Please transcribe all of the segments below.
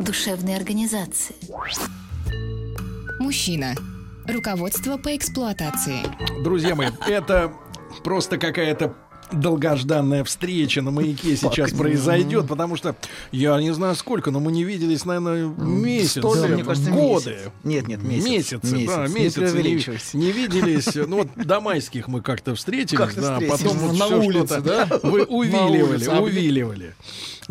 душевной организации. Мужчина. Руководство по эксплуатации. Друзья мои, это просто какая-то долгожданная встреча на маяке сейчас произойдет, потому что я не знаю сколько, но мы не виделись, наверное, месяц, лет, мне кажется, годы. месяц. Нет, нет, месяц. Месяцы, Месяц. да, Не месяцы не, преувеличивайте. не виделись. Ну вот до майских мы как-то встретились, Как-то да, встретились. потом вот На улице, да? Вы увиливали, а увиливали.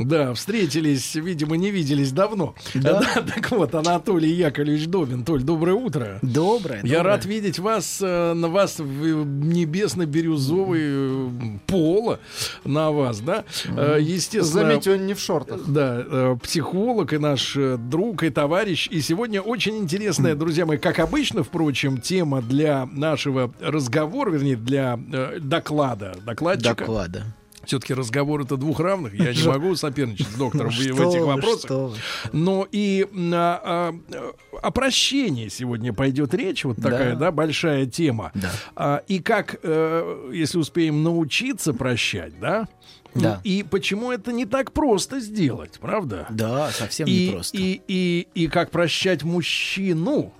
Да, встретились, видимо, не виделись давно. Да. Так вот, Анатолий Яковлевич Добин. Толь, доброе утро. Доброе. Я доброе. рад видеть вас, э, на вас в небесно-бирюзовый э, поло на вас, да? Э, Естественно, Заметьте, он не в шортах. да, психолог и наш друг и товарищ. И сегодня очень интересная, друзья мои, как обычно, впрочем, тема для нашего разговора, вернее, для доклада, докладчика. Доклада. Все-таки разговор это двух равных. Я не могу соперничать с доктором в, этих вопросах. Но и а, а, о прощении сегодня пойдет речь, вот такая, да, большая тема. А, и как, э, если успеем научиться прощать, да? Да. И почему это не так просто сделать, правда? Да, совсем и, непросто. И, и, и как прощать мужчину,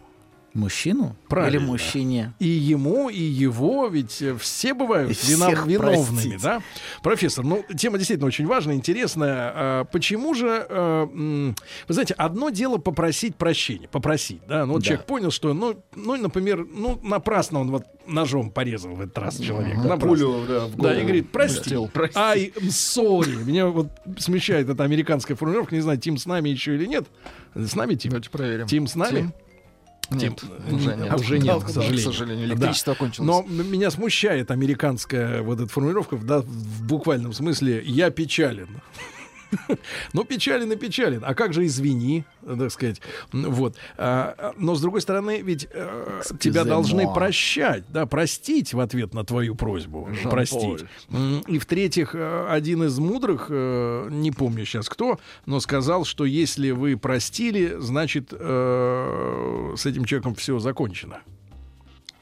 Мужчину? Правильно. Или мужчине? и ему, и его, ведь э, все бывают И виновными, простить. да? Профессор, ну, тема действительно очень важная, интересная. А, почему же, э, вы знаете, одно дело попросить прощения, попросить, да? Ну, вот Да. человек понял, что, ну, ну, например, ну, напрасно он вот ножом порезал в этот раз человек. напрасно. Пулю, да, в Да, голову и говорит, прости. пустил. Ай, сори. Меня вот смущает эта американская формулировка. Не знаю, Тим с нами еще или нет. С нами, Тим? Давайте проверим. Тим с нами? Тим? Нет, Тим, уже нет. Уже нет, Да, к да, сожалению. К сожалению, Да. электричество кончилось. Но меня смущает американская вот эта формулировка да, в буквальном смысле «я печален». Ну, печален и печален. А как же извини, так сказать. Вот. А, Но, с другой стороны, ведь э, тебя должны прощать, да, простить в ответ на твою просьбу. Простить. И в-третьих, э, один из мудрых, э, не помню сейчас кто, но сказал, что если вы простили, значит, с этим человеком все закончено.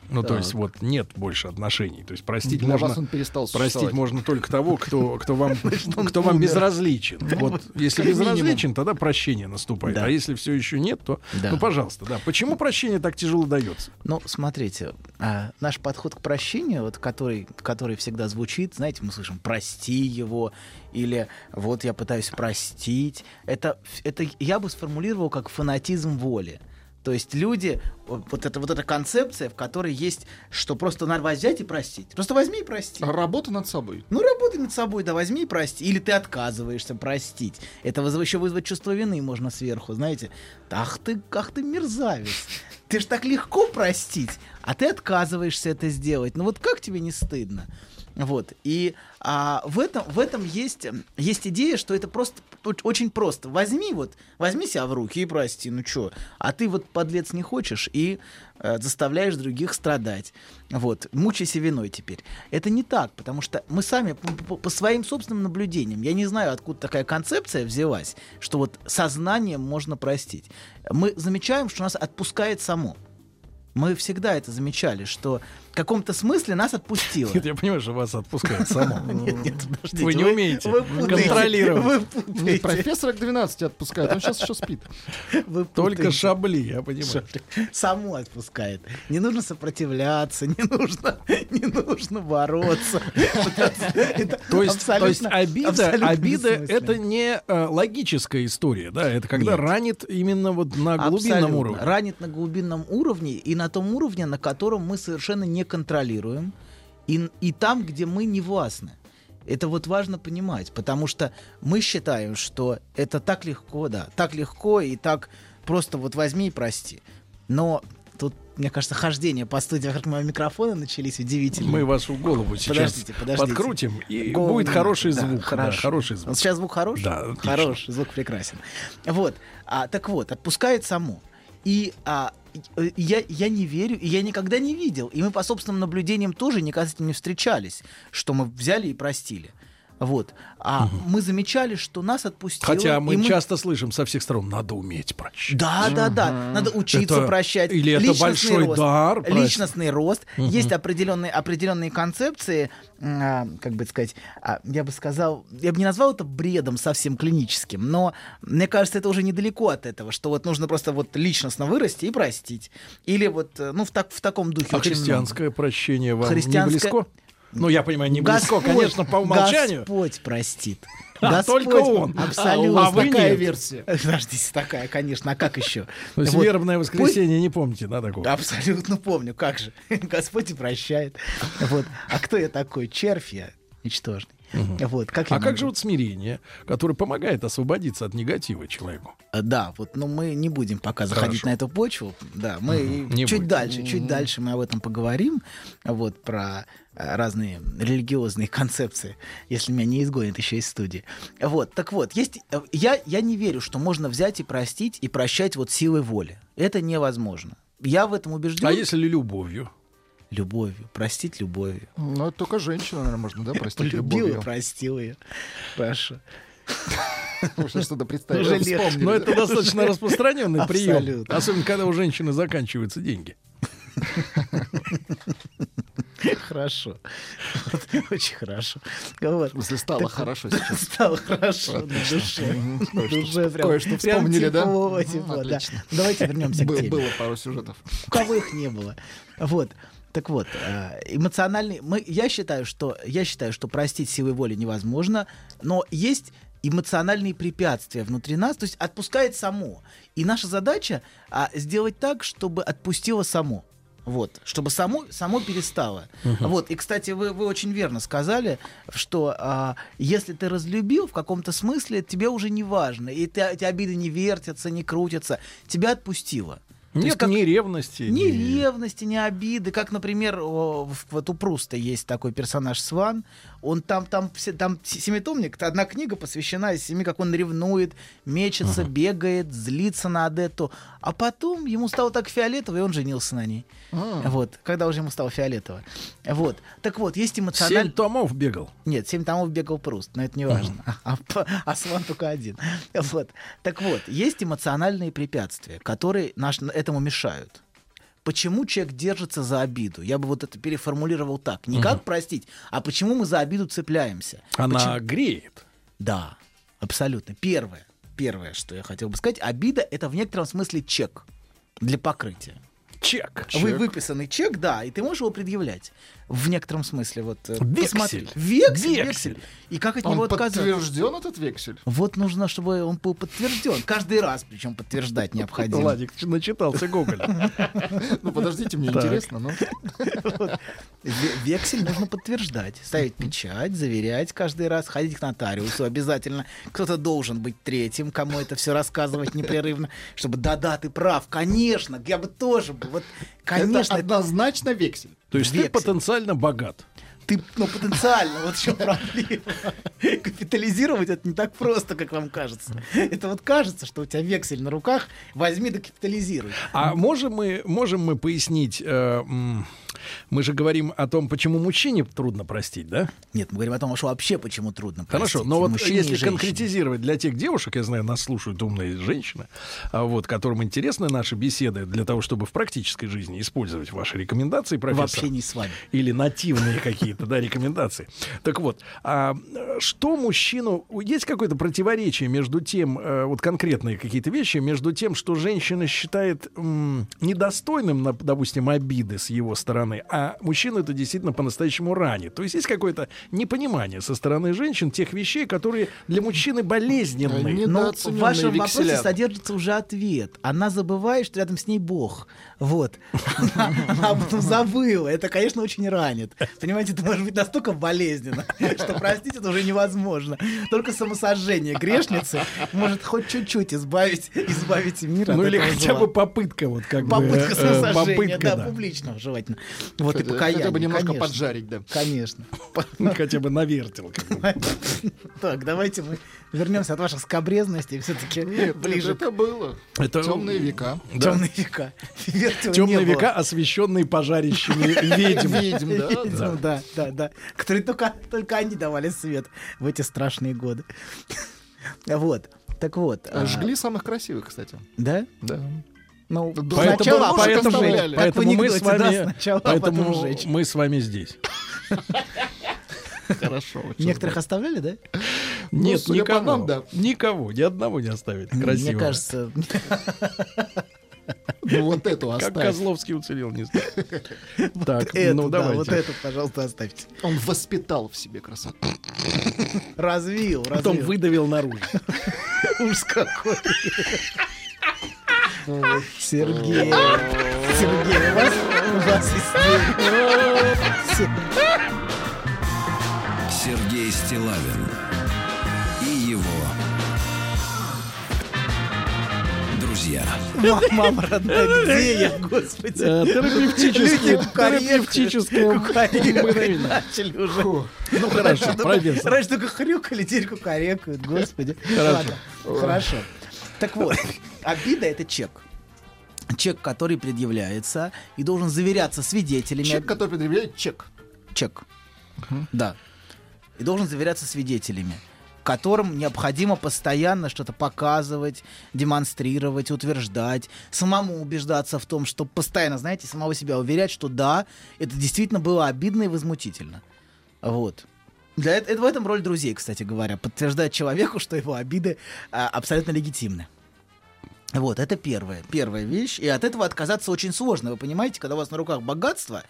Ну, то есть, вот нет больше отношений. То есть простить Для можно. вас он перестал Простить можно только того, кто, кто вам, кто вам безразличен. Вот если безразличен, тогда прощение наступает. А если все еще нет, то, ну, пожалуйста, да. Почему прощение так тяжело дается? Ну, смотрите, а, наш подход к прощению, вот, который, который всегда звучит, знаете, мы слышим «прости его» или «вот я пытаюсь простить», это, это я бы сформулировал как фанатизм воли. То есть люди, вот эта вот эта концепция, в которой есть, что просто надо взять и простить. Просто возьми и прости. Работа над собой. Ну, работай над собой, да, возьми и прости. Или ты отказываешься простить. Это вызов, еще вызвать чувство вины можно сверху, знаете. Ах ты, ах ты мерзавец. Ты ж так легко простить, а ты отказываешься это сделать. Ну вот как тебе не стыдно? Вот. И а, в, этом, в этом есть, есть идея, что это просто оч- очень просто. Возьми вот, возьми себя в руки и прости, ну чё. А ты вот, подлец, не хочешь и э, заставляешь других страдать. Вот. Мучайся виной теперь. Это не так, потому что мы сами по, по- своим собственным наблюдениям, я не знаю, откуда такая концепция взялась, что вот сознанием можно простить. Мы замечаем, что нас отпускает само. Мы всегда это замечали, что каком-то смысле нас отпустило. Нет, я понимаю, что вас отпускает само. Нет, нет, подождите, Вы не умеете контролировать. Вы Нет, профессора к 12 отпускают, он сейчас еще спит. вы Только шабли, я понимаю. Само отпускает. Не нужно сопротивляться, не нужно, не нужно бороться. То есть, то есть обида, обида это не э, логическая история, да, это когда ранит именно вот на глубинном уровне. Ранит на глубинном уровне и на том уровне, на котором мы совершенно не контролируем, и, и там, где мы не властны. Это вот важно понимать, потому что мы считаем, что это так легко, да, так легко и так просто вот возьми и прости. Но тут мне кажется, хождение по студии вокруг моего микрофона начались удивительно. Мы вашу голову сейчас Подождите, подождите. подкрутим, и Голову будет хороший да, звук. да, хорошо. хороший звук. Вот сейчас звук хороший? Да, отлично. Хороший, звук прекрасен. Вот. А, так вот, отпускает само. И а, э, я, я не верю, и я никогда не видел. И мы по собственным наблюдениям тоже никогда с этим не встречались, что мы взяли и простили. Вот. А мы замечали, что нас отпустило. Хотя мы, и часто слышим со всех сторон, надо уметь прощать. Да, да, да. Надо учиться Это- прощать. или это Личностный большой рост. дар, прости. Личностный рост. Есть определенные, определенные концепции, а, как бы сказать, а, я бы сказал, я бы не назвал это бредом совсем клиническим, но мне кажется, это уже недалеко от этого, что вот нужно просто вот личностно вырасти и простить. Или вот, э, ну, в, так, в таком духе. А очень много. христианское прощение вам не Христианское- близко? Ну, я понимаю, не близко, Господь- конечно, по умолчанию. Господь простит. А, Господь только он. Абсолютно. А вы такая нет. версия. Подождите, такая, конечно. А как еще? То есть Вот. вербное воскресенье не помните, да, такого? Абсолютно помню, как же. Господь и прощает. Вот. А кто я такой? Червь я ничтожный. Вот. Как А как могу? же вот смирение, которое помогает освободиться от негатива человеку? А, Да, вот, но мы не будем пока заходить Хорошо. на эту почву. Да, мы не чуть будем. дальше, чуть дальше мы об этом поговорим. Вот про э, разные религиозные концепции, если меня не изгонят еще из студии. Вот, так вот, есть, э, я, я не верю, что можно взять и простить и прощать вот силой воли. Это невозможно. Я в этом убежден. А если любовью? Любовью, простить любовью. Ну, это только женщина, наверное, можно, да, простить Полюбил и любовью. простил ее. Хорошо. Уже что-то вспомнили. Но это достаточно распространенный прием. Особенно, когда у женщины заканчиваются деньги. Хорошо. Очень хорошо. Вот. В смысле, стало хорошо сейчас. Стало хорошо на душе. Душе прям- кое-что прям вспомнили, да? Давайте вернемся к теме. Было пару сюжетов. У кого их не было. Вот. Так вот, э, эмоциональный... Мы, я, считаю, что, я считаю, что простить силой воли невозможно, но есть эмоциональные препятствия внутри нас, то есть отпускает само. И наша задача а, сделать так, чтобы отпустило само. Вот, чтобы само, само перестало. Вот, и, кстати, вы, вы очень верно сказали, что а, если ты разлюбил в каком-то смысле, тебе уже не важно, и ты- эти обиды не вертятся, не крутятся, тебя отпустило. Есть Нет как- ни ревности. ни ревности, ни обиды. Как, например, вот у Пруста есть такой персонаж Сван. Он там, там, там семитомник, одна книга посвящена семи, как он ревнует, мечется, бегает, злится на Адетту. А потом ему стало так фиолетово, и он женился на ней. А. Вот, когда уже ему стало фиолетово. Вот. Так вот, есть Семь эмоциональный... томов бегал. Нет, семь томов бегал Пруст, но это не важно. А, а Сван только один. Вот. Так вот, есть эмоциональные препятствия, которые наш, этому мешают. Почему человек держится за обиду? Я бы вот это переформулировал так. Не как простить, а почему мы за обиду цепляемся? Она Почему- греет. Да, абсолютно. Первое, первое, что я хотел бы сказать, обида — это в некотором смысле чек для покрытия. Чек. Вы выписанный чек, да, и ты можешь его предъявлять. В некотором смысле. Вот, э, Вексель. посмотри. Вексель, Вексель. вексель. И как от него Он отказаться? подтвержден, этот вексель? Вот нужно, чтобы он был подтвержден. Каждый раз, причем подтверждать необходимо. Владик начитался Гоголя. Ну, подождите, мне интересно. Ну, Ве- Вексель нужно подтверждать. Ставить печать, заверять каждый раз, ходить к нотариусу обязательно. Кто-то должен быть третьим, кому это все рассказывать непрерывно, чтобы да-да, ты прав, конечно, я бы тоже был. Вот, конечно, это однозначно вексель. То есть ты Вексель. потенциально богат. Ты, ну, потенциально, вот чем проблема. Капитализировать это не так просто, как вам кажется. Это вот кажется, что у тебя вексель на руках, возьми да капитализируй. А можем мы, можем мы пояснить, э, мы же говорим о том, почему мужчине трудно простить, да? Нет, мы говорим о том, что вообще почему трудно Хорошо, простить но вот если конкретизировать для тех девушек, я знаю, нас слушают умные женщины, а вот, которым интересны наши беседы для того, чтобы в практической жизни использовать ваши рекомендации, профессор. общении с вами. или нативные какие-то, да, рекомендации. Так вот, а что мужчину... Есть какое-то противоречие между тем, э, вот конкретные какие-то вещи, между тем, что женщина считает недостойным, допустим, обиды с его стороны, стороны, а мужчину это действительно по-настоящему ранит. То есть есть какое-то непонимание со стороны женщин тех вещей, которые для мужчины болезненны. Они- Но в вашем векселя. вопросе содержится уже ответ. Она забывает, что рядом с ней Бог. Вот. Она, она об этом забыла. Это, конечно, очень ранит. Понимаете, это может быть настолько болезненно, что простить это уже невозможно. Только самосожжение грешницы может хоть чуть-чуть избавить, избавить мир от Ну или хотя зла. бы попытка вот как бы. Попытка э, самосожжения, попытка, да, да. публичного желательно. Вот и Хотя- покаяние, Хотя бы немножко конечно. поджарить, да. Конечно. Хотя бы навертел. как бы. Так, давайте мы вернемся от ваших скобрезностей все-таки Нет, ближе это было. Это- Темные века. темные века. Темные века, освещенные пожарищами ведьм. Ведьм, да, да. Видимо, да, да, да. Которые только, только они давали свет в эти страшные годы. Вот. Так вот. а, Жгли самых красивых, кстати. Да? Да. Ну, Поэтому- сначала поэтому. Как в поэтому мы с анекдоте, да, вами, сначала, а поэтому потом сжечь. мы с вами здесь. Хорошо. очень Некоторых оставляли, да? Нет, по никого, нам, да. никого, ни одного не оставили. Красиво. Мне кажется, Ну вот эту Как оставь. Козловский уцелел, не знаю. Так, ну да, давайте. вот эту, пожалуйста, оставьте. Он воспитал в себе красоту. Развил, Потом развил. выдавил наружу. Ужас какой. Сергей. Сергей, у вас, у вас. Сергей Стилавин и его друзья. Мама, мама родная, где я, господи? Э, терапевтическое кукарекать мгновение. начали уже. Ну хорошо, профессор. Раньше только хрюкали, теперь кукарекают, господи. Хорошо. Ладно, Хорошо. Так вот, обида — это чек. Чек, который предъявляется и должен заверяться свидетелями. Чек, который предъявляет чек. Чек. Да. И должен заверяться свидетелями, которым необходимо постоянно что-то показывать, демонстрировать, утверждать, самому убеждаться в том, что постоянно, знаете, самого себя уверять, что да, это действительно было обидно и возмутительно. Вот. Для это, это в этом роль друзей, кстати говоря, подтверждать человеку, что его обиды а, абсолютно легитимны. Вот, это первая, первая вещь. И от этого отказаться очень сложно. Вы понимаете, когда у вас на руках богатство,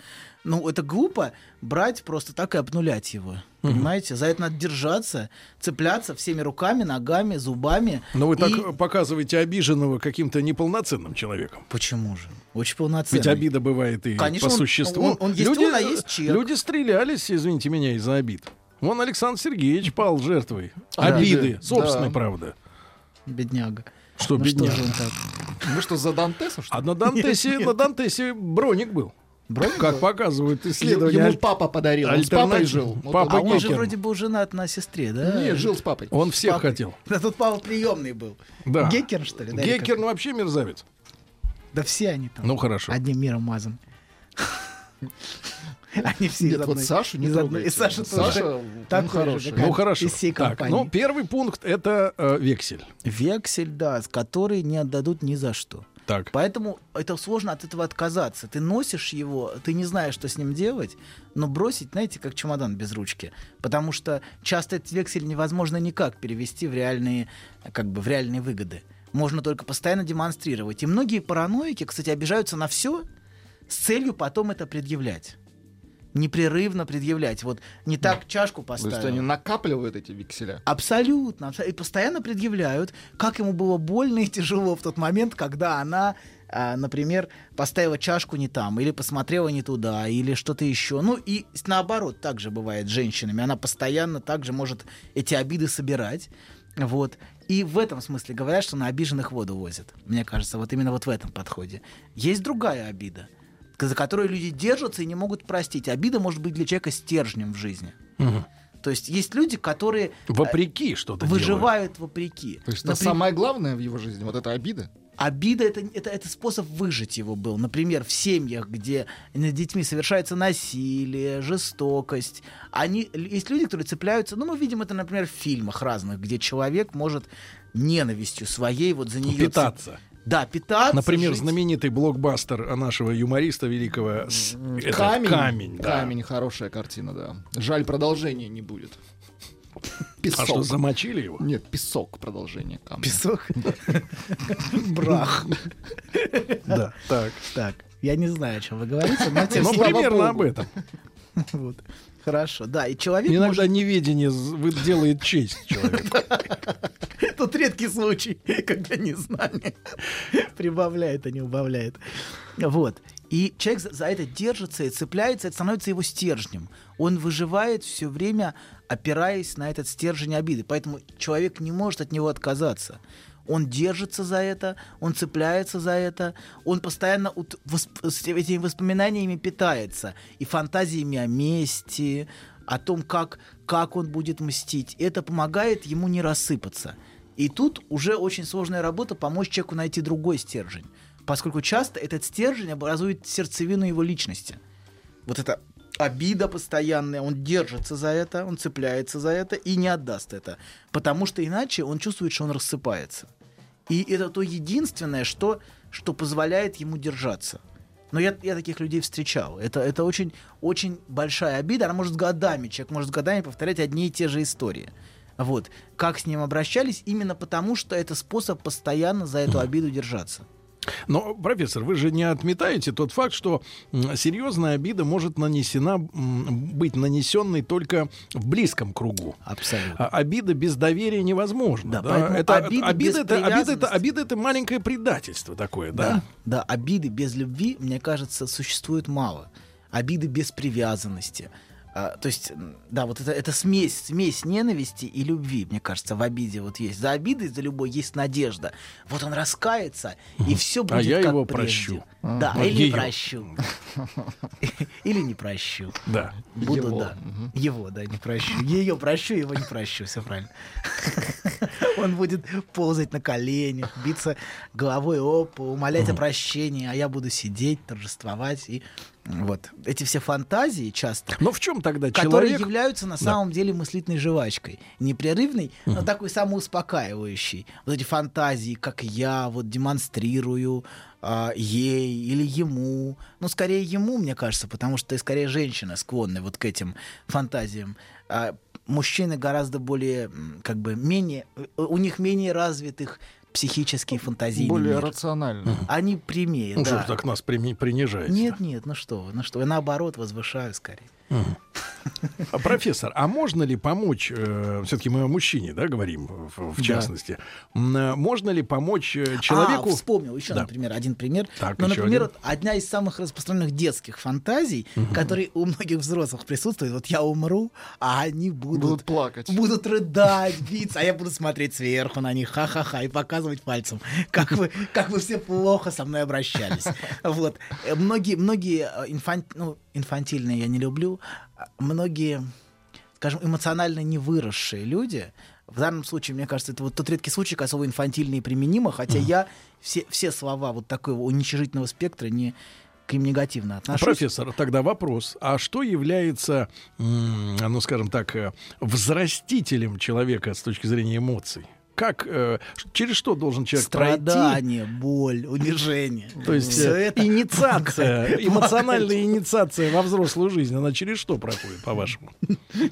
ну, это глупо брать просто так и обнулять его. Понимаете? За это надо держаться, цепляться всеми руками, ногами, зубами. Но вы так И- показываете обиженного каким-то неполноценным человеком. Почему же? Очень полноценный. Ведь обида бывает и Конечно, по он- существу. он- он есть люди, он, а есть чек. люди стрелялись, извините меня, из-за обид. Вон Александр Сергеевич пал жертвой Да. обиды, Да. собственной, Да. правда. Бедняга. Что, Ну бедняга? что же он так? Вы что, за Дантеса, что А ли? на Дантесе, на Дантесе броник был. Броник как был? показывают исследования. Ему аль- папа подарил. Он с папой жил. Папа А он- же вроде был женат на сестре, да? Не, жил с папой. Он всех Папой. хотел. Да тут папа приемный был. Да. Геккер, что ли? да, Геккер, ну вообще мерзавец. Да все они там. Ну хорошо. Одним миром мазан. Они все из Нет, вот одной- Сашу не из одной- И. Саша Саша, тоже он же, хороший. как Ну хорошо. из всей Так, компании. ну первый пункт это э, вексель. Вексель, да, который не отдадут ни за что. Так. Поэтому это сложно от этого отказаться. Ты носишь его, ты не знаешь, что с ним делать, но бросить, знаете, как чемодан без ручки. Потому что часто этот вексель невозможно никак перевести в реальные, как бы, в реальные выгоды. Можно только постоянно демонстрировать. И многие параноики, кстати, обижаются на все с целью потом это предъявлять. Непрерывно предъявлять. Вот не так чашку То есть поставил. они накапливают эти векселя. Абсолютно. абсо- И постоянно предъявляют, как ему было больно и тяжело в тот момент, когда она, а, например, поставила чашку не там, или посмотрела не туда, или что-то еще. Ну и наоборот, также бывает с женщинами. Она постоянно также может эти обиды собирать. Вот. И в этом смысле говорят, что на обиженных воду возят. Мне кажется, вот именно вот в этом подходе. Есть другая обида, за которую люди держатся и не могут простить. Обида может быть для человека стержнем в жизни. То есть есть люди, которые Вопреки что-то делают. выживают вопреки. То есть это Например, самое главное в его жизни, вот эта обида. Обида это, это, это способ выжить его был. Например, в семьях, где над детьми совершается насилие, жестокость. Они, есть люди, которые цепляются. Ну, мы видим это, например, в фильмах разных, где человек может ненавистью своей вот за нее... Питаться. Да, питаться. Например, жить. знаменитый блокбастер нашего юмориста великого камень. камень, да. Камень, хорошая картина, да. Жаль, продолжения не будет. Песок. А что, замочили его? Нет, песок продолжение камня. Песок. Брах. Да, так. Так. Я не знаю, о чем вы говорите, но тем Ну, слава примерно об этом. Вот. Хорошо, да, и человек Иногда может- неведение делает честь человеку. Тут редкий случай, когда незнание прибавляет, а не убавляет. Вот. И человек за это держится и цепляется, это становится его стержнем. Он выживает все время, опираясь на этот стержень обиды. Поэтому человек не может от него отказаться. Он держится за это, он цепляется за это, он постоянно с этими воспоминаниями питается. И фантазиями о мести, о том, как, как он будет мстить. Это помогает ему не рассыпаться. И тут уже очень сложная работа помочь человеку найти другой стержень. Поскольку часто этот стержень образует сердцевину его личности. Вот эта обида постоянная, он держится за это, он цепляется за это и не отдаст это. Потому что иначе он чувствует, что он рассыпается. И это то единственное, что, что позволяет ему держаться. Но я, я таких людей встречал. Это, это очень, очень большая обида. Она может годами, человек может годами повторять одни и те же истории. Вот. Как с ним обращались, именно потому, что это способ постоянно за эту обиду держаться. Но, профессор, вы же не отметаете тот факт, что серьезная обида может нанесена, быть нанесенной только в близком кругу. Абсолютно. А обида без доверия невозможна. Да, Да, это, обида обида, это, обида, это, обида это маленькое предательство такое, да? Да, да, обиды без любви, мне кажется, существует мало. Обиды без привязанности. А, то есть, да, вот это, это смесь, смесь ненависти и любви, мне кажется, в обиде вот есть. За обидой, за любой есть надежда. Вот он раскается, и все будет я как его прежде. прощу. Да, Вот или не её. прощу. Или не прощу. Да. Буду, Его. да. Его, да, не прощу. Ее прощу, его не прощу, все правильно. Он будет ползать на коленях, биться головой об пол, умолять о прощении, а я буду сидеть, торжествовать. И вот эти все фантазии часто Но в чем тогда которые человек... являются на самом деле мыслительной жвачкой. Непрерывной, но такой самоуспокаивающей. Вот эти фантазии, как я вот демонстрирую а, ей или ему. Ну, скорее ему, мне кажется, потому что скорее женщины склонны вот к этим фантазиям. А мужчины гораздо более, как бы, менее... У них менее развитых психические фантазии. Более рационально. Они прямее, Ну да. что ж так нас принижаете? Нет, нет, ну что вы, ну что вы, наоборот, возвышаю скорее. А, Профессор, а можно ли помочь, все-таки мы о мужчине, да, говорим, в, в Да. частности, М, э, можно ли помочь э, человеку... А, вспомнил еще, Да. например, один пример. Так, ну, например, один. вот одна из самых распространенных детских фантазий, которые у многих взрослых присутствуют. Вот я умру, а они будут, Будут плакать. будут рыдать, биться, а я буду смотреть сверху на них, ха-ха-ха, и показывать пальцем, как вы, как вы все плохо со мной обращались. Вот. Э, Многие, многие э, инфан- ну, инфантильные я не люблю, а многие, скажем, эмоционально не выросшие люди, в данном случае, мне кажется, это вот тот редкий случай, когда слово инфантильное применимо, хотя я все, все слова вот такого уничижительного спектра не к ним негативно отношусь. Профессор, тогда вопрос. А что является, ну, скажем так, э, взрастителем человека с точки зрения эмоций? Как, э, через что должен человек пройти? Страдание, боль, унижение. То есть э, это инициация, эмоциональная инициация во взрослую жизнь, она через что проходит, по-вашему?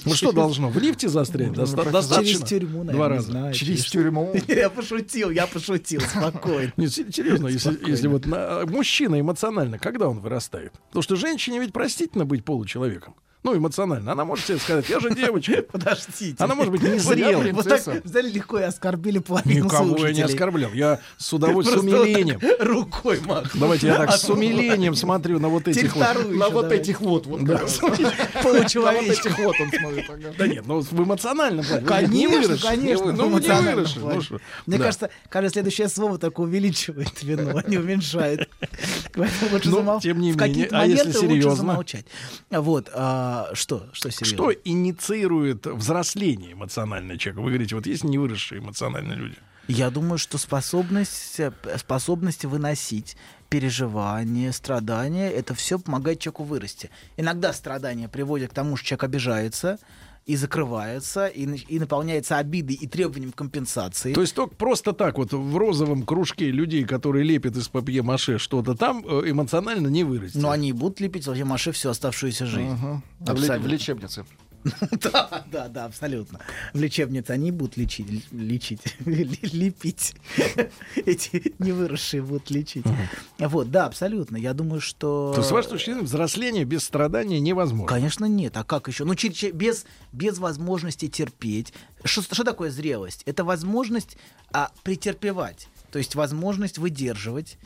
Ну что должно? В лифте застрять? Через Достаточно? тюрьму, наверное, Два раза. Через через- тюрьму. Я пошутил, я пошутил, спокойно. Нет, се- серьезно, если, вот на- мужчина эмоционально, когда он вырастает? Потому что женщине ведь простительно быть получеловеком. Ну, эмоционально. Она может себе сказать, я же девочка. Подождите. Она может быть незрелой. Вот так взяли легко и оскорбили половину Никого я не оскорблял. Я с удовольствием, с умилением. так рукой махнул. Давайте я так А с умилением смотрю на вот этих вот. На вот этих вот. смотрите. На вот этих вот он. Да нет, ну в эмоциональном плане. Конечно, конечно, ну, не плане. ну. Мне кажется, каждое следующее слово только увеличивает вину, а не уменьшает. Поэтому лучше Но, замол- тем не менее, а если моменты лучше серьезно? замолчать. Вот, а, что, что серьезно? Что инициирует взросление эмоциональное человека? Вы говорите, вот есть невыросшие эмоциональные люди. Я думаю, что способность, способность выносить переживания, страдания, это все помогает человеку вырасти. Иногда страдания приводят к тому, что человек обижается и закрывается, и, и наполняется обидой и требованием компенсации. То есть только просто так вот в розовом кружке людей, которые лепят из папье-маше что-то там, э, эмоционально не вырасти. Но они будут лепить в маше всю оставшуюся жизнь. Ли- Абсолютно. В лечебнице. Да, да, да, абсолютно. В лечебнице они будут лечить, лечить, лепить. Эти невыросшие будут лечить. Вот, да, абсолютно. Я думаю, что... То есть, с вашей точки зрения, взросление без страдания невозможно. Конечно, нет. А как еще? Ну, без, без возможности терпеть. Что, такое зрелость? Это возможность а, претерпевать. То есть возможность выдерживать,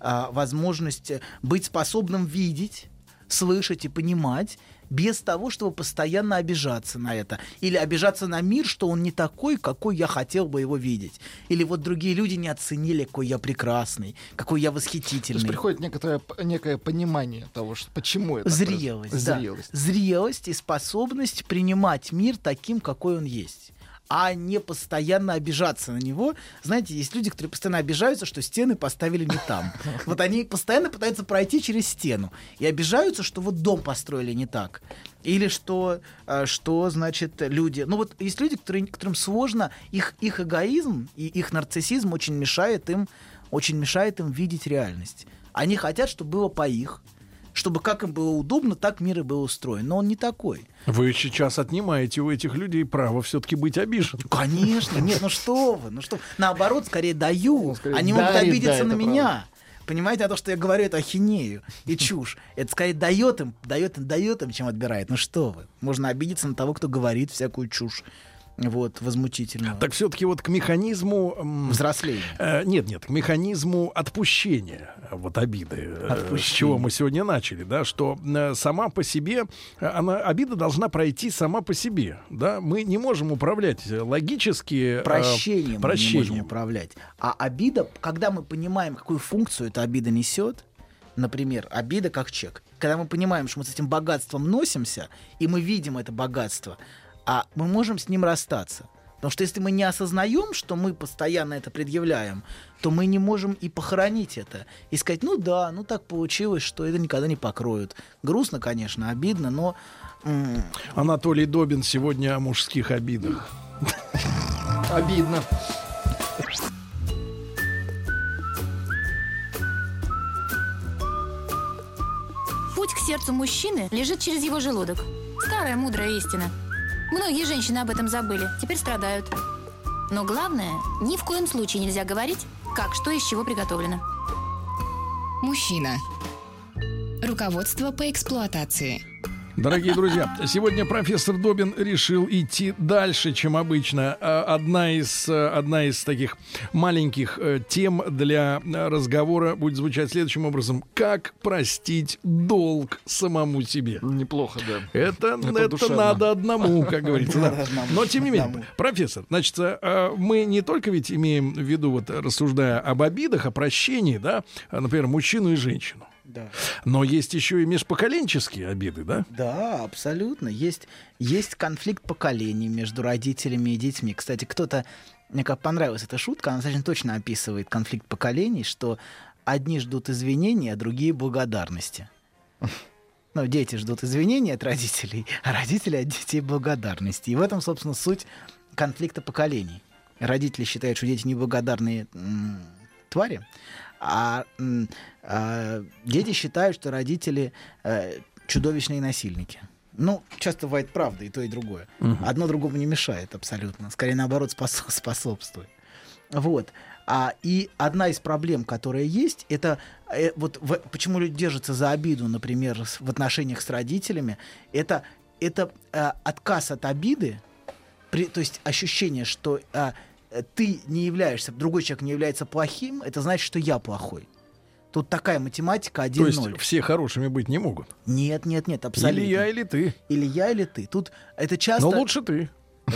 а, возможность быть способным видеть, слышать и понимать, без того, чтобы постоянно обижаться на это. Или обижаться на мир, что он не такой, какой я хотел бы его видеть. Или вот другие люди не оценили, какой я прекрасный, какой я То восхитительный. есть приходит некоторое, некое понимание того, что почему это Зрелость, произошло. да. Зрелость. Зрелость и способность принимать мир таким, какой он есть а не постоянно обижаться на него. Знаете, есть люди, которые постоянно обижаются, что стены поставили не там. Вот они постоянно пытаются пройти через стену и обижаются, что вот дом построили не так. Или что, э, что значит, люди... Ну вот есть люди, которые, которым сложно, их, их эгоизм и их нарциссизм очень мешает им, очень мешает им видеть реальность. Они хотят, чтобы было по их, чтобы как им было удобно, так мир и был устроен. Но он не такой. Вы сейчас отнимаете у этих людей право все-таки быть обиженным. Конечно, нет, ну что вы, ну что, вы. наоборот, скорее даю. скорее Они могут обидеться да, на меня. Понимаете, а то, что я говорю, это ахинею и чушь. Это скорее дает им, дает им, дает им, чем отбирает. Ну что вы, можно обидеться на того, кто говорит всякую чушь. Вот, возмутительно. Так все-таки вот к механизму... м, Взросление. э, Нет, нет, к механизму отпущения э, вот обиды, э, с чего мы сегодня начали, да, что э, сама по себе, э, она, обида должна пройти сама по себе, да, мы не можем управлять логически... э, Прощением мы не прощением. можем управлять. А обида, когда мы понимаем, какую функцию эта обида несет, например, обида как чек, когда мы понимаем, что мы с этим богатством носимся, и мы видим это богатство, а мы можем с ним расстаться. Потому что если мы не осознаем, что мы постоянно это предъявляем, то мы не можем и похоронить это. И сказать, ну да, ну так получилось, что это никогда не покроют. Грустно, конечно, обидно, но Анатолий Добин сегодня о мужских обидах. Обидно. Путь к сердцу мужчины лежит через его желудок. Старая мудрая истина. Многие женщины об этом забыли, теперь страдают. Но главное, ни в коем случае нельзя говорить, как что из чего приготовлено. Мужчина. Руководство по эксплуатации. Дорогие друзья, сегодня профессор Добин решил идти дальше, чем обычно. А, Одна из, э, одна из таких маленьких э, тем для э, разговора будет звучать следующим образом. Как простить долг самому себе? Неплохо, да. Это, Это это, душевно. надо одному, как говорится. да. Но тем не менее, профессор, значит, мы не только ведь имеем в виду, вот рассуждая об обидах, о прощении, да, а, например, мужчину и женщину. Да. Но есть еще и межпоколенческие обиды, да? Да, абсолютно. Есть, есть конфликт поколений между родителями и детьми. Кстати, кто-то, мне как понравилась эта шутка, она достаточно точно описывает конфликт поколений, что одни ждут извинений, а другие благодарности. Ну, дети ждут извинений от родителей, а родители от детей благодарности. И в этом, собственно, суть конфликта поколений. Родители считают, что дети неблагодарные м, твари, а, а дети считают, что родители э, чудовищные насильники. Ну, часто бывает правда и то, и другое. Одно другому не мешает абсолютно. Скорее, наоборот, спосо- способствует. Вот. А, и одна из проблем, которая есть, это э, вот в- почему люди держатся за обиду, например, с- в отношениях с родителями, это, это э, отказ от обиды, при- то есть ощущение, что э, ты не являешься, другой человек не является плохим, это значит, что я плохой. Тут такая математика 1-0. То есть все хорошими быть не могут. Нет, нет, нет, абсолютно. Или я, или ты. Или я, или ты. Тут это часто... Но лучше ты.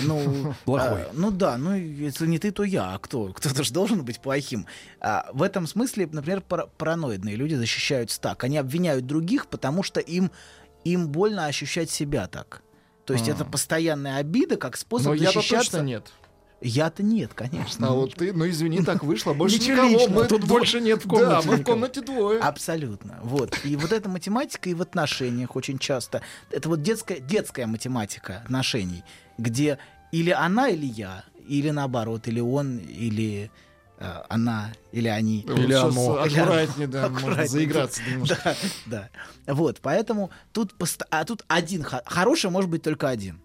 Ну, Плохой. а, ну да, ну если не ты, то я. А кто? Кто-то же должен быть плохим. А, в этом смысле, например, пара- параноидные люди защищаются так. Они обвиняют других, потому что им, им больно ощущать себя так. То есть это постоянная обида как способ Но защищаться. точно нет. Я-то нет, конечно. А вот ты, ну извини, так вышло. Больше Ничего никого. личного. Мы Тут дво- больше нет в Да, комнате мы в комнате двое. Абсолютно. Вот. И вот эта математика и в отношениях очень часто. Это вот детская, детская математика отношений, где или она, или я, или наоборот, или он, или э, она или они. Или Сейчас оно. аккуратнее, да, можно Аккуратнее. заиграться немножко. Да, да. Вот, поэтому тут, пост- а тут один, хороший может быть только один.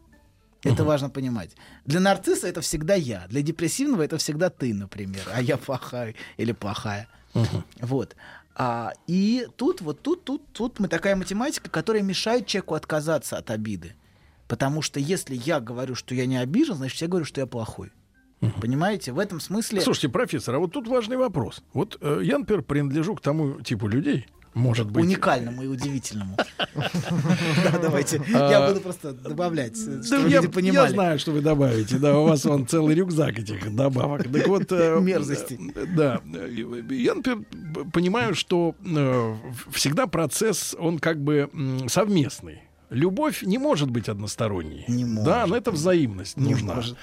Это важно понимать. Для нарцисса это всегда я. Для депрессивного это всегда ты, например. А я плохая или плохая. Вот. А, и тут, вот тут, тут, тут мы такая математика, которая мешает человеку отказаться от обиды. Потому что если я говорю, что я не обижен, значит, я говорю, что я плохой. Понимаете? В этом смысле... Слушайте, профессор, а вот тут важный вопрос. Вот э, я, например, принадлежу к тому типу людей, может быть... Уникальному и удивительному. Да, давайте. Я буду просто добавлять, чтобы я, люди я понимали. знаю, что вы добавите. Да, у вас он целый рюкзак этих добавок. Так вот, э, Мерзостей. э, Да, я, понимаю, что э, всегда процесс, он как бы совместный. Любовь не может быть односторонней. Не может. Да, но это взаимность Не нужна. может.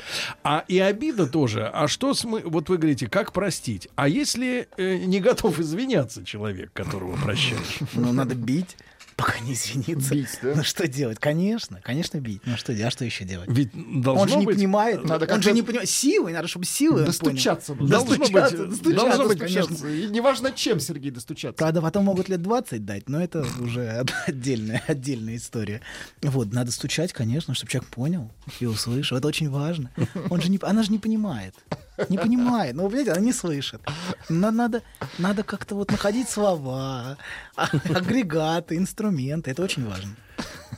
А и обида тоже. А что мы? Вот вы говорите, как простить? А если э, не готов извиняться человек, которого прощаешь? Ну, надо бить, пока не извиниться. Бить, да? Ну, что делать? Конечно, конечно, бить. Ну, что делать? А что еще делать? Ведь должно Он же не быть... понимает. Надо он же не понимает. Силой, надо, чтобы силой Достучаться понял. Должно Достучаться, быть, достучаться, должно быть, конечно. И неважно чем, Сергей, достучаться. Правда, потом могут лет 20 дать, но это уже отдельная, отдельная история. Вот, надо стучать, конечно, чтобы человек понял и услышал. Это очень важно. Он же не, она же не понимает. Не понимает. Ну, понимаете, она не слышит. Надо, надо, надо как-то вот находить слова, а- агрегаты, инструменты. Это очень важно.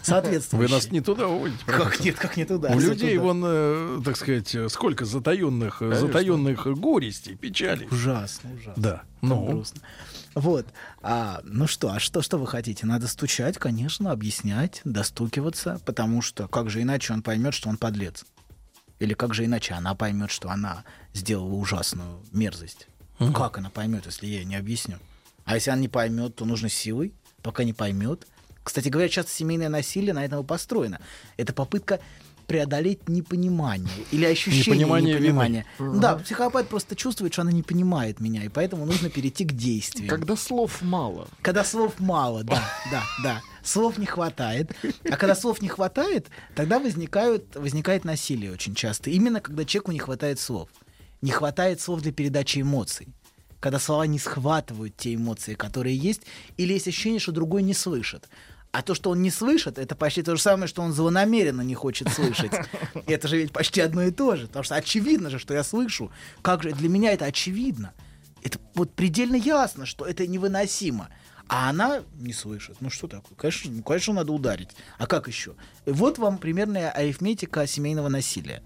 Соответственно. Вы нас не туда уводите. Как нет, как не туда. У людей, туда. вон, э, так сказать, сколько затаенных, э, затаенных горестей, печалей. Ужасно, ужасно. Да. Ну, грустно. Вот. А, ну что, а что, что вы хотите? Надо стучать, конечно, объяснять, достукиваться, потому что как же иначе он поймет, что он подлец? Или как же иначе она поймет, что она сделала ужасную мерзость? Как она поймет, если я ей не объясню? А если она не поймет, то нужно силой, пока не поймет. Кстати говоря, часто семейное насилие на этом и построено. Это попытка преодолеть непонимание или ощущение Непонимание вины. непонимания. Да, психопат просто чувствует, что она не понимает меня, и поэтому нужно перейти к действию. Когда слов мало. Когда слов мало, да, да, да. Слов не хватает. А когда слов не хватает, тогда возникают, возникает насилие очень часто. Именно когда человеку не хватает слов. Не хватает слов для передачи эмоций. Когда слова не схватывают те эмоции, которые есть, или есть ощущение, что другой не слышит. А то, что он не слышит, это почти то же самое, что он злонамеренно не хочет слышать. И это же ведь почти одно и то же. Потому что очевидно же, что я слышу. Как же для меня это очевидно. Это вот предельно ясно, что это невыносимо. А она не слышит. Ну что такое? Конечно, ну, конечно, надо ударить. А как еще? Вот вам примерная арифметика семейного насилия.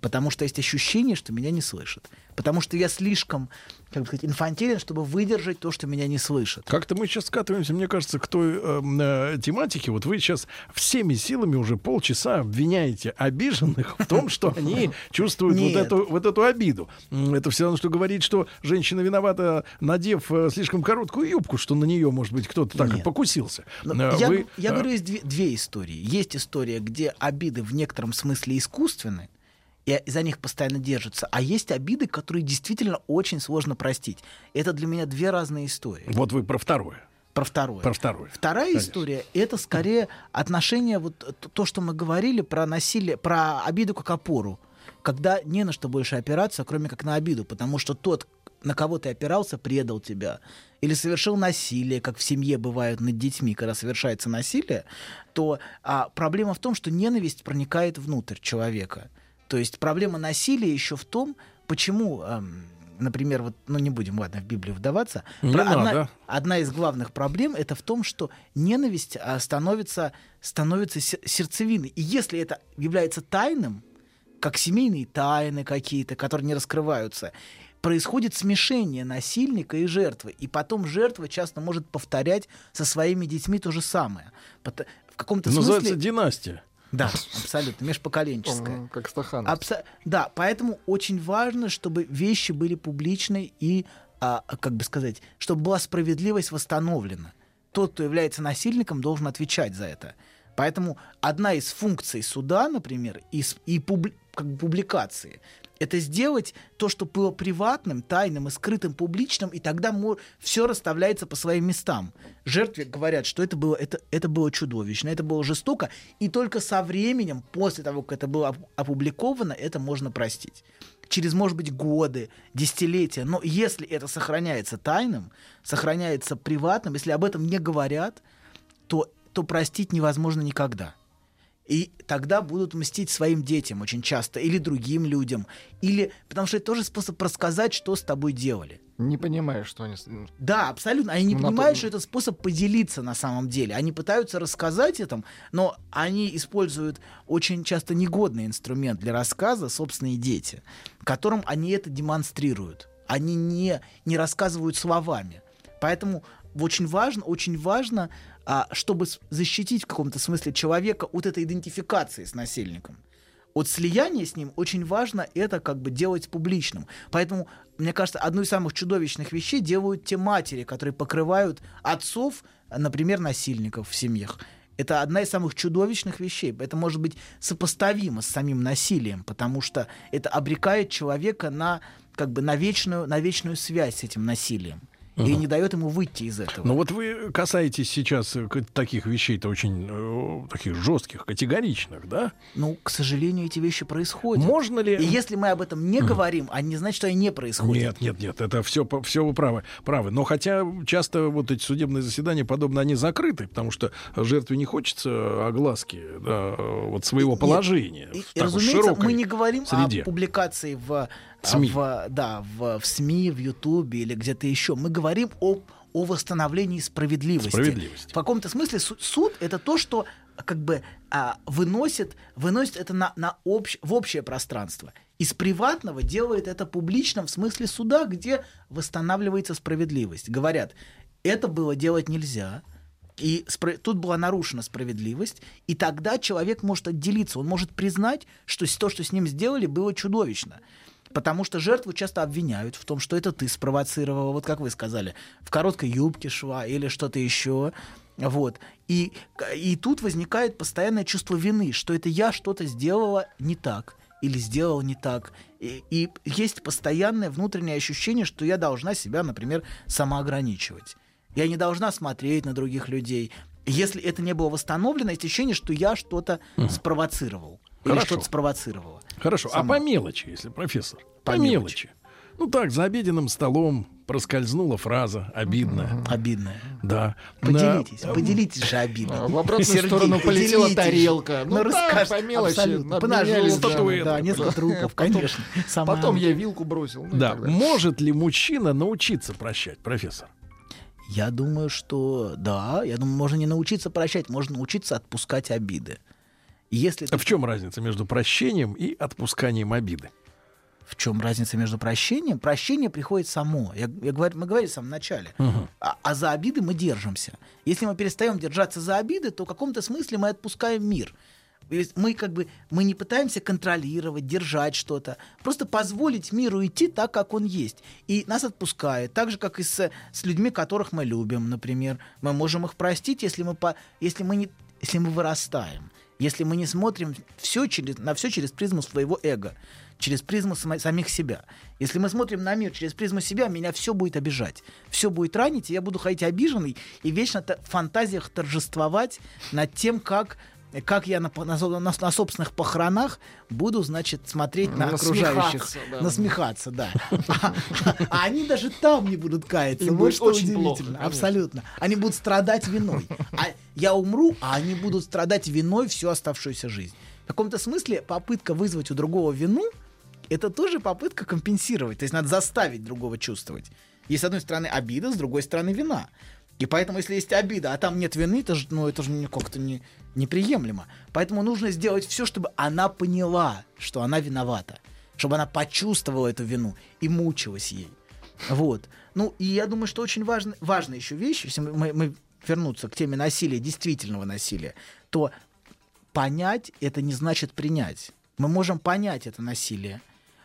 Потому что есть ощущение, что меня не слышат. Потому что я слишком, как бы сказать, инфантилен, чтобы выдержать то, что меня не слышат. Как-то мы сейчас скатываемся, мне кажется, к той эм, э, тематике. Вот вы сейчас всеми силами уже полчаса обвиняете обиженных в том, что они чувствуют вот эту, вот эту обиду. Это все равно, что говорить, что женщина виновата, надев э, слишком короткую юбку, что на нее, может быть, кто-то так и Нет. покусился. Но Э, я, вы, я э, говорю, есть две, две истории. Есть история, где обиды в некотором смысле искусственны, и за них постоянно держатся. А есть обиды, которые действительно очень сложно простить. Это для меня две разные истории. Вот вы про второе. Про второе. Про второе. Вторая Конечно. история это скорее отношение, вот то, что мы говорили про насилие, про обиду как опору. Когда не на что больше опираться, кроме как на обиду, потому что тот, на кого ты опирался, предал тебя. Или совершил насилие, как в семье бывает над детьми, когда совершается насилие, то а, проблема в том, что ненависть проникает внутрь человека. То есть проблема насилия еще в том, почему, эм, например, вот, ну не будем, ладно, в Библию вдаваться. Не Про- одна, надо. одна из главных проблем это в том, что ненависть а, становится, становится се- сердцевиной. И если это является тайным, как семейные тайны какие-то, которые не раскрываются, происходит смешение насильника и жертвы. И потом жертва часто может повторять со своими детьми то же самое. В каком-то Называется смысле... династия. Да, абсолютно, межпоколенческая. Как стахан. Абсо- Да, поэтому очень важно, чтобы вещи были публичны и, а, как бы сказать, чтобы была справедливость восстановлена. Тот, кто является насильником, должен отвечать за это. Поэтому одна из функций суда, например, и, и публи- как бы публикации, это сделать то, что было приватным, тайным и скрытым публичным, и тогда все расставляется по своим местам. Жертве говорят, что это было, это, это было чудовищно, это было жестоко, и только со временем, после того, как это было оп- опубликовано, это можно простить. через, может быть, годы, десятилетия. Но если это сохраняется тайным, сохраняется приватным, если об этом не говорят, то, то простить невозможно никогда. И тогда будут мстить своим детям очень часто, или другим людям, или потому что это тоже способ рассказать, что с тобой делали. Не понимаешь, что они... Да, абсолютно. Они не Ну, понимают, то- что это способ поделиться на самом деле. Они пытаются рассказать этом, но они используют очень часто негодный инструмент для рассказа собственные дети, которым они это демонстрируют. Они не, не рассказывают словами. Поэтому очень важно, очень важно, а, чтобы защитить в каком-то смысле человека от этой идентификации с насильником от слияния с ним очень важно это как бы делать публичным. Поэтому, мне кажется, одну из самых чудовищных вещей делают те матери, которые покрывают отцов, например, насильников в семьях. Это одна из самых чудовищных вещей. Это может быть сопоставимо с самим насилием, потому что это обрекает человека на как бы на вечную, на вечную связь с этим насилием. И не дает ему выйти из этого. Ну вот вы касаетесь сейчас э, таких вещей-то очень э, таких жестких, категоричных, да? Ну, к сожалению, эти вещи происходят. Можно ли... И если мы об этом не говорим, а не значит, что они не происходят. Нет, нет, нет, это все, все вы правы, правы. Но хотя часто вот эти судебные заседания, подобно, они закрыты, потому что жертве не хочется огласки да, вот своего Нет, положения. И, в и, разумеется, мы не говорим среде. о публикации в СМИ. в, да, в, в СМИ, в Ютубе или где-то еще. Мы говорим о, о восстановлении справедливости. Справедливости. В каком-то смысле су- суд это то, что как бы а, выносит, выносит это на, на общ, в общее пространство. Из приватного делает это публичным в смысле суда, где восстанавливается справедливость. Говорят, это было делать нельзя, и спра- тут была нарушена справедливость, и тогда человек может отделиться, он может признать, что то, что с ним сделали, было чудовищно. Потому что жертву часто обвиняют в том, что это ты спровоцировала, вот как вы сказали, в короткой юбке шва или что-то еще. Вот. И, и тут возникает постоянное чувство вины, что это я что-то сделала не так или сделал не так. И, и есть постоянное внутреннее ощущение, что я должна себя, например, самоограничивать. Я не должна смотреть на других людей. Если это не было восстановлено, есть ощущение, что я что-то спровоцировал. Или Хорошо. что-то спровоцировала. Хорошо, Сама. а по мелочи, если профессор? По, По мелочи. Ну так, за обеденным столом проскользнула фраза обидная. Обидное. Да. Поделитесь, На- поделитесь же обидой. А в обратную Сергей, сторону полетела поделитесь тарелка. Ну, Ну, да, расскажите. по мелочи. Поножовка, статуэтку. Да, несколько трупов, Потом- конечно. Сама- Потом я вилку бросил. ну Да, может ли мужчина научиться прощать, профессор? Я думаю, что да. Я думаю, можно не научиться прощать, можно научиться отпускать обиды. Если ты- В чем разница между прощением и отпусканием обиды? в чем разница между прощением? Прощение приходит само. Я, я говорю, мы говорили в самом начале. А, а за обиды мы держимся. Если мы перестаем держаться за обиды, то в каком-то смысле мы отпускаем мир. Мы как бы мы не пытаемся контролировать, держать что-то, просто позволить миру идти так, как он есть. И нас отпускает, так же, как и с, с людьми, которых мы любим, например. Мы можем их простить, если мы, по, если мы, не, если мы вырастаем, если мы не смотрим все через, на все через призму своего эго, через призму сама- самих себя. Если мы смотрим на мир через призму себя, меня все будет обижать, все будет ранить, и я буду ходить обиженный и вечно в фантазиях торжествовать над тем, как как я на, на, на- на собственных похоронах буду, значит, смотреть на окружающих, Насмехаться, да. насмехаться, да. А, а они даже там не будут каяться. Вот что удивительно. Абсолютно. Они будут страдать виной. А я умру, а они будут страдать виной всю оставшуюся жизнь. В каком-то смысле попытка вызвать у другого вину это тоже попытка компенсировать. То есть надо заставить другого чувствовать. Есть, с одной стороны, обида, с другой стороны, вина. И поэтому, если есть обида, а там нет вины, это же, ну, это же как-то не, неприемлемо. Поэтому нужно сделать все, чтобы она поняла, что она виновата. Чтобы она почувствовала эту вину и мучилась ей. Вот. Ну, и я думаю, что очень важно, важная еще вещь, если мы, мы вернуться к теме насилия, действительного насилия, то понять это не значит принять. Мы можем понять это насилие,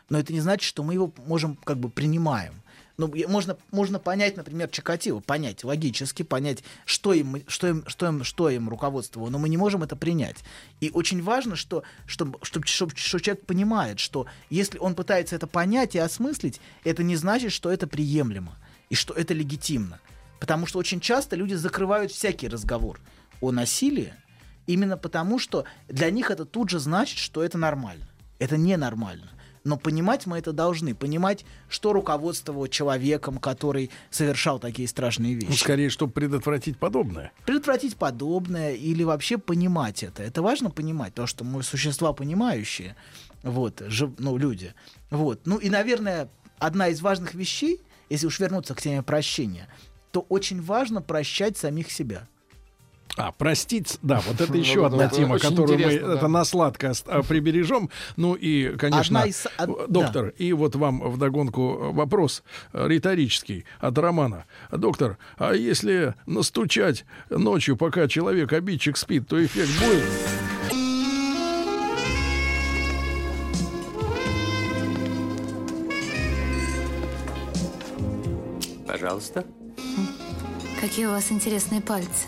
но это не значит, что мы его можем как бы принимаем. Ну, можно, можно понять, например, Чикатило, понять логически, понять, что им, что им, что им, что им руководствовало, но мы не можем это принять. И очень важно, что, чтобы, чтобы, чтобы, что человек понимает, что если он пытается это понять и осмыслить, это не значит, что это приемлемо и что это легитимно. Потому что очень часто люди закрывают всякий разговор о насилии, именно потому что для них это тут же значит, что это нормально. Это ненормально. Но понимать мы это должны. Понимать, что руководствовало человеком, который совершал такие страшные Ну, вещи. скорее, чтобы предотвратить подобное. Предотвратить подобное или вообще понимать это. Это важно понимать, то, что мы существа понимающие. Вот, жив- ну, люди. Вот. Ну и, наверное, одна из важных вещей, если уж вернуться к теме прощения, то очень важно прощать самих себя. А, простить, да, вот это еще одна тема, которую мы это на сладко а, прибережем. Ну и, конечно, э, доктор, и вот вам вдогонку вопрос э, риторический от Романа. Доктор, а если настучать ночью, пока человек, обидчик спит, то эффект будет? Пожалуйста. Какие у вас интересные пальцы.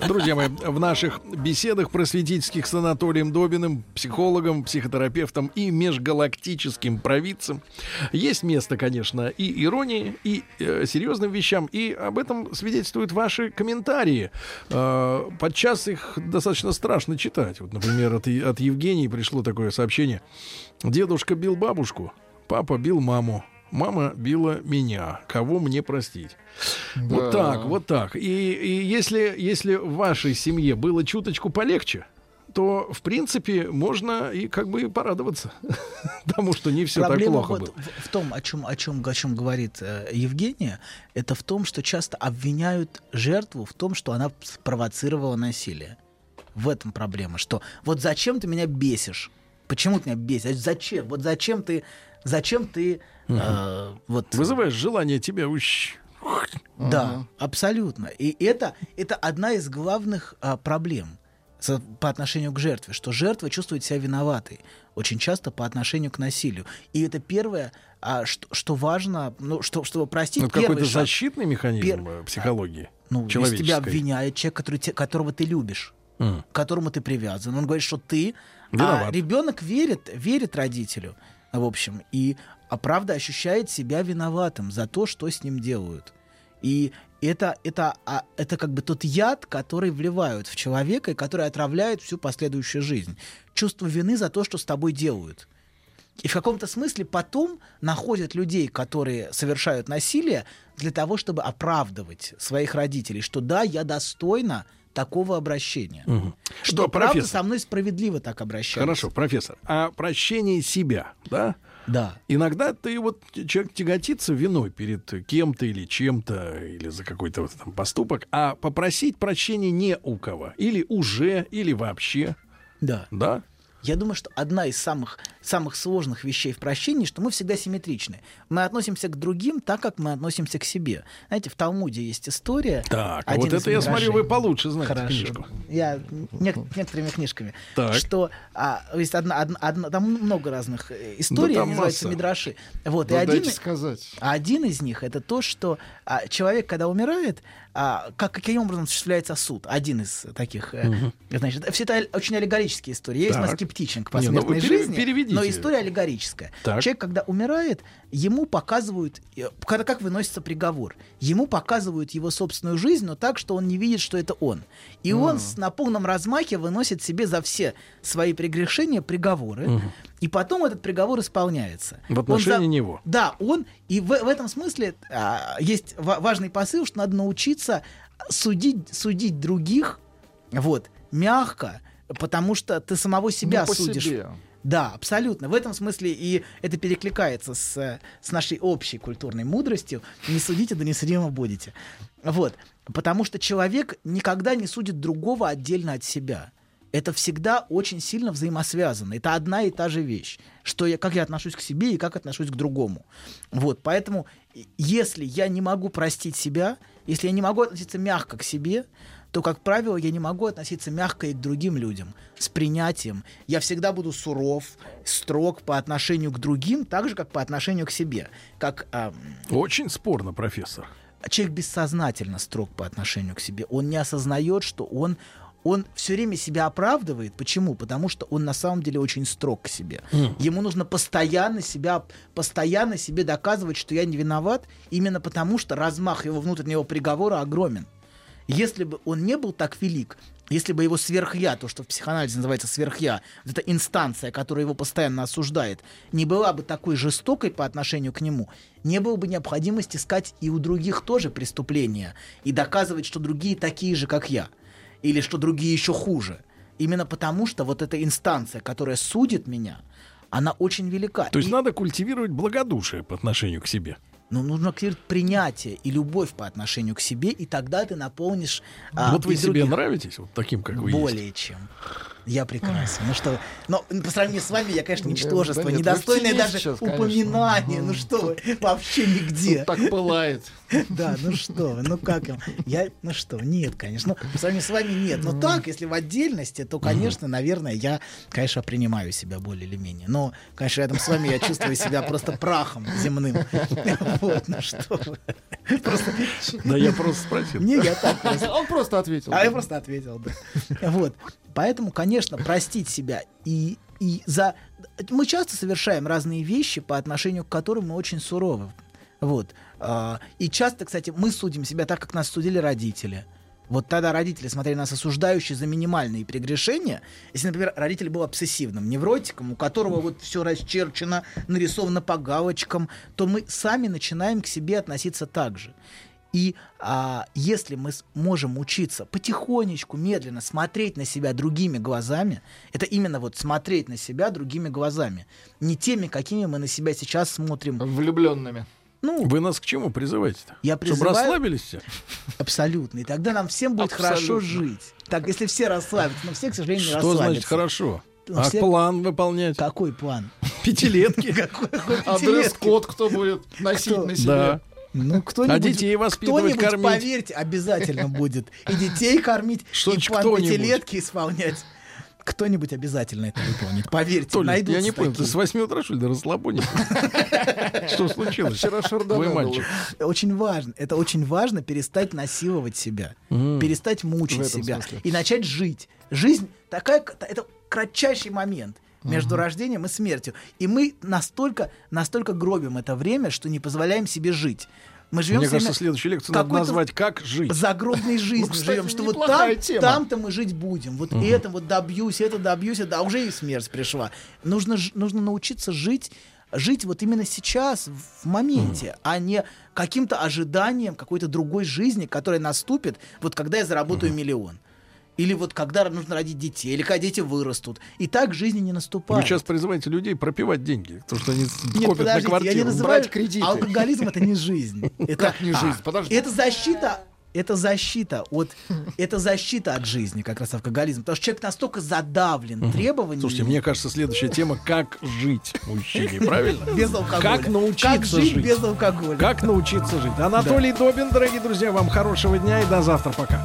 Друзья мои, в наших беседах просветительских с Анатолием Добиным, психологом, психотерапевтом и межгалактическим провидцем есть место, конечно, и иронии, и э, серьезным вещам, и об этом свидетельствуют ваши комментарии. Э, подчас их достаточно страшно читать. Вот, например, от, от Евгении пришло такое сообщение. Дедушка бил бабушку, папа бил маму. Мама била меня. Кого мне простить? Вот Да. так, вот так. И, и если, если в вашей семье было чуточку полегче, то, в принципе, можно и как бы порадоваться тому, что не все так Проблема плохо вот было. в, в том, о чем, о чем, о чем говорит э, Евгения, это в том, что часто обвиняют жертву в том, что она спровоцировала насилие. В этом проблема, что вот зачем ты меня бесишь? Почему ты меня бесишь? Зачем? Вот зачем ты, зачем ты, э, вот Вызываешь желание тебя ущ... да, абсолютно. И это, это одна из главных а, проблем по отношению к жертве, что жертва чувствует себя виноватой очень часто по отношению к насилию. И это первое, а, что, что важно, ну, что, чтобы простить, Это первый какой-то шаг. защитный механизм Пер- э, психологии Ну, если тебя обвиняет человек, который, те- которого ты любишь, М. к которому ты привязан, он говорит, что ты... А Виноват. ребенок верит, верит родителю, в общем, и а правда ощущает себя виноватым за то, что с ним делают. И это, это, а, это как бы тот яд, который вливают в человека и который отравляет всю последующую жизнь. Чувство вины за то, что с тобой делают. И в каком-то смысле потом находят людей, которые совершают насилие, для того, чтобы оправдывать своих родителей, что да, я достойна такого обращения. Что Что, правда профессор? со мной справедливо так обращаются. Хорошо, профессор. А прощение себя, да? Да. Иногда ты вот человек тяготится виной перед кем-то или чем-то или за какой-то вот там поступок, а попросить прощения не у кого, или уже, или вообще, Да. да? Я думаю, что одна из самых, самых сложных вещей в прощении, что мы всегда симметричны. Мы относимся к другим так, как мы относимся к себе. Знаете, в Талмуде есть история. Так, а вот это я смотрю, вы получше знаете Хорошо. книжку. Я нек- некоторыми книжками. Так. Что а, есть одна, одна, одна- там много разных э, историй, Да они называются. Мидраши. Вот, и Ну, один, сказать. один из них это то, что а, человек, когда умирает, а, как, каким образом осуществляется суд. Один из таких. э, Значит, все это очень аллегорические истории. Весьма Так. Скептичен к Не, ну посмертной жизни, переведите. но история аллегорическая. Так. Человек, когда умирает, ему показывают, э, когда как выносится приговор, ему показывают его собственную жизнь, но так, что он не видит, что это он. И он с- на полном размахе выносит себе за все свои прегрешения приговоры, и потом этот приговор исполняется. В Он отношении него. да, он, и в, в этом смысле а, есть ва- важный посыл, что надо научиться судить, судить других, вот, мягко, потому что ты самого себя Ну, судишь. себе. Да, абсолютно. В этом смысле и это перекликается с, с нашей общей культурной мудростью. Не судите, да не судимо будете. Вот. Потому что человек никогда не судит другого отдельно от себя. Это всегда очень сильно взаимосвязано. Это одна и та же вещь. Что я, как я отношусь к себе и как отношусь к другому. Вот. Поэтому, если я не могу простить себя, если я не могу относиться мягко к себе, то, как правило, я не могу относиться мягко и к другим людям, с принятием. Я всегда буду суров, строг по отношению к другим, так же, как по отношению к себе. Как ам, Очень спорно, профессор. человек бессознательно строг по отношению к себе. Он не осознает, что он он все время себя оправдывает. Почему? Потому что он на самом деле очень строг к себе. Ему нужно постоянно себя, постоянно себе доказывать, что я не виноват, именно потому что размах его внутреннего приговора огромен. Если бы он не был так велик, если бы его сверхя, то, что в психоанализе называется сверхя, вот эта инстанция, которая его постоянно осуждает, не была бы такой жестокой по отношению к нему, не было бы необходимости искать и у других тоже преступления и доказывать, что другие такие же, как я, или что другие еще хуже. Именно потому, что вот эта инстанция, которая судит меня, она очень велика. То есть И- надо культивировать благодушие по отношению к себе. Ну, нужно принятие и любовь по отношению к себе, и тогда ты наполнишь а, вот вы и себе других. нравитесь, вот таким, как вы Более чем. Я прекрасен. Ну что, но по сравнению с вами я, конечно, ничтожество, да недостойное даже сейчас, конечно. упоминания. Ну что вы, вообще нигде. Так пылает. Да, ну что вы, ну как им? Я, ну что, нет, конечно. Ну, по сравнению с вами нет. Но так, если в отдельности, то, конечно, наверное, я, конечно, принимаю себя более или менее. Но, конечно, рядом с вами я чувствую себя просто прахом земным. Вот, ну что вы. Просто, Да я просто спросил. не, я так просто Он просто ответил. а я просто ответил, да. Вот. Поэтому, конечно, простить себя и, и за... Мы часто совершаем разные вещи, по отношению к которым мы очень суровы. Вот. А, И часто, кстати, мы судим себя так, как нас судили родители. Вот тогда родители смотрели нас осуждающие за минимальные прегрешения. Если, например, родитель был обсессивным невротиком, у которого вот все расчерчено, нарисовано по галочкам, то мы сами начинаем к себе относиться так же. И а, если мы можем учиться потихонечку, медленно смотреть на себя другими глазами, это именно вот смотреть на себя другими глазами, не теми, какими мы на себя сейчас смотрим. Влюбленными. Ну, Вы нас к чему призываете-то? Я Чтобы призываю- расслабились все? абсолютно. И тогда нам всем будет хорошо Абсолютно. жить. Так, если все расслабятся, но все, к сожалению, не Что расслабятся. значит хорошо? Ну, А все- план выполнять? Какой план? Пятилетки? А дресс-код кто будет носить на себе? Ну, кто-нибудь, А детей воспитывать, кто-нибудь, кормить? поверьте, обязательно будет. И детей кормить, Что и план пятилетки исполнять. Кто-нибудь обязательно это выполнит. Поверьте, Толя, я найдутся не понял, ты такие. с 8 утра, что ли, до расслабоне? Что случилось? Вчера Вы мальчик. Очень важно. Это очень важно перестать насиловать себя, перестать мучить себя и начать жить. Жизнь такая, это кратчайший момент между рождением и смертью. И мы настолько, настолько гробим это время, что не позволяем себе жить. Мы живем Мне кажется, следующую лекцию надо назвать «Как жить». загробной жизнью кстати, живем, что вот там, тема. там-то мы жить будем. Вот это вот добьюсь, это добьюсь, это, а уже и смерть пришла. Нужно, нужно научиться жить, жить вот именно сейчас, в моменте, а не каким-то ожиданием какой-то другой жизни, которая наступит, вот когда я заработаю миллион. Или вот когда нужно родить детей, или когда дети вырастут. И так жизни не Вы наступает. сейчас призываете людей пропивать деньги, потому что они Нет, копят на квартиру. я не называю... брать кредиты. Алкоголизм — это не жизнь. Это, Как не жизнь? Подожди. это защита это защита от это защита от жизни как раз алкоголизм потому что человек настолько задавлен требованиями Слушайте, мне кажется, следующая тема «Как жить мужчине», правильно? без алкоголя Как научиться как жить, жить? без алкоголя Как научиться жить? Анатолий Добин, дорогие друзья, вам хорошего дня и до завтра. Пока.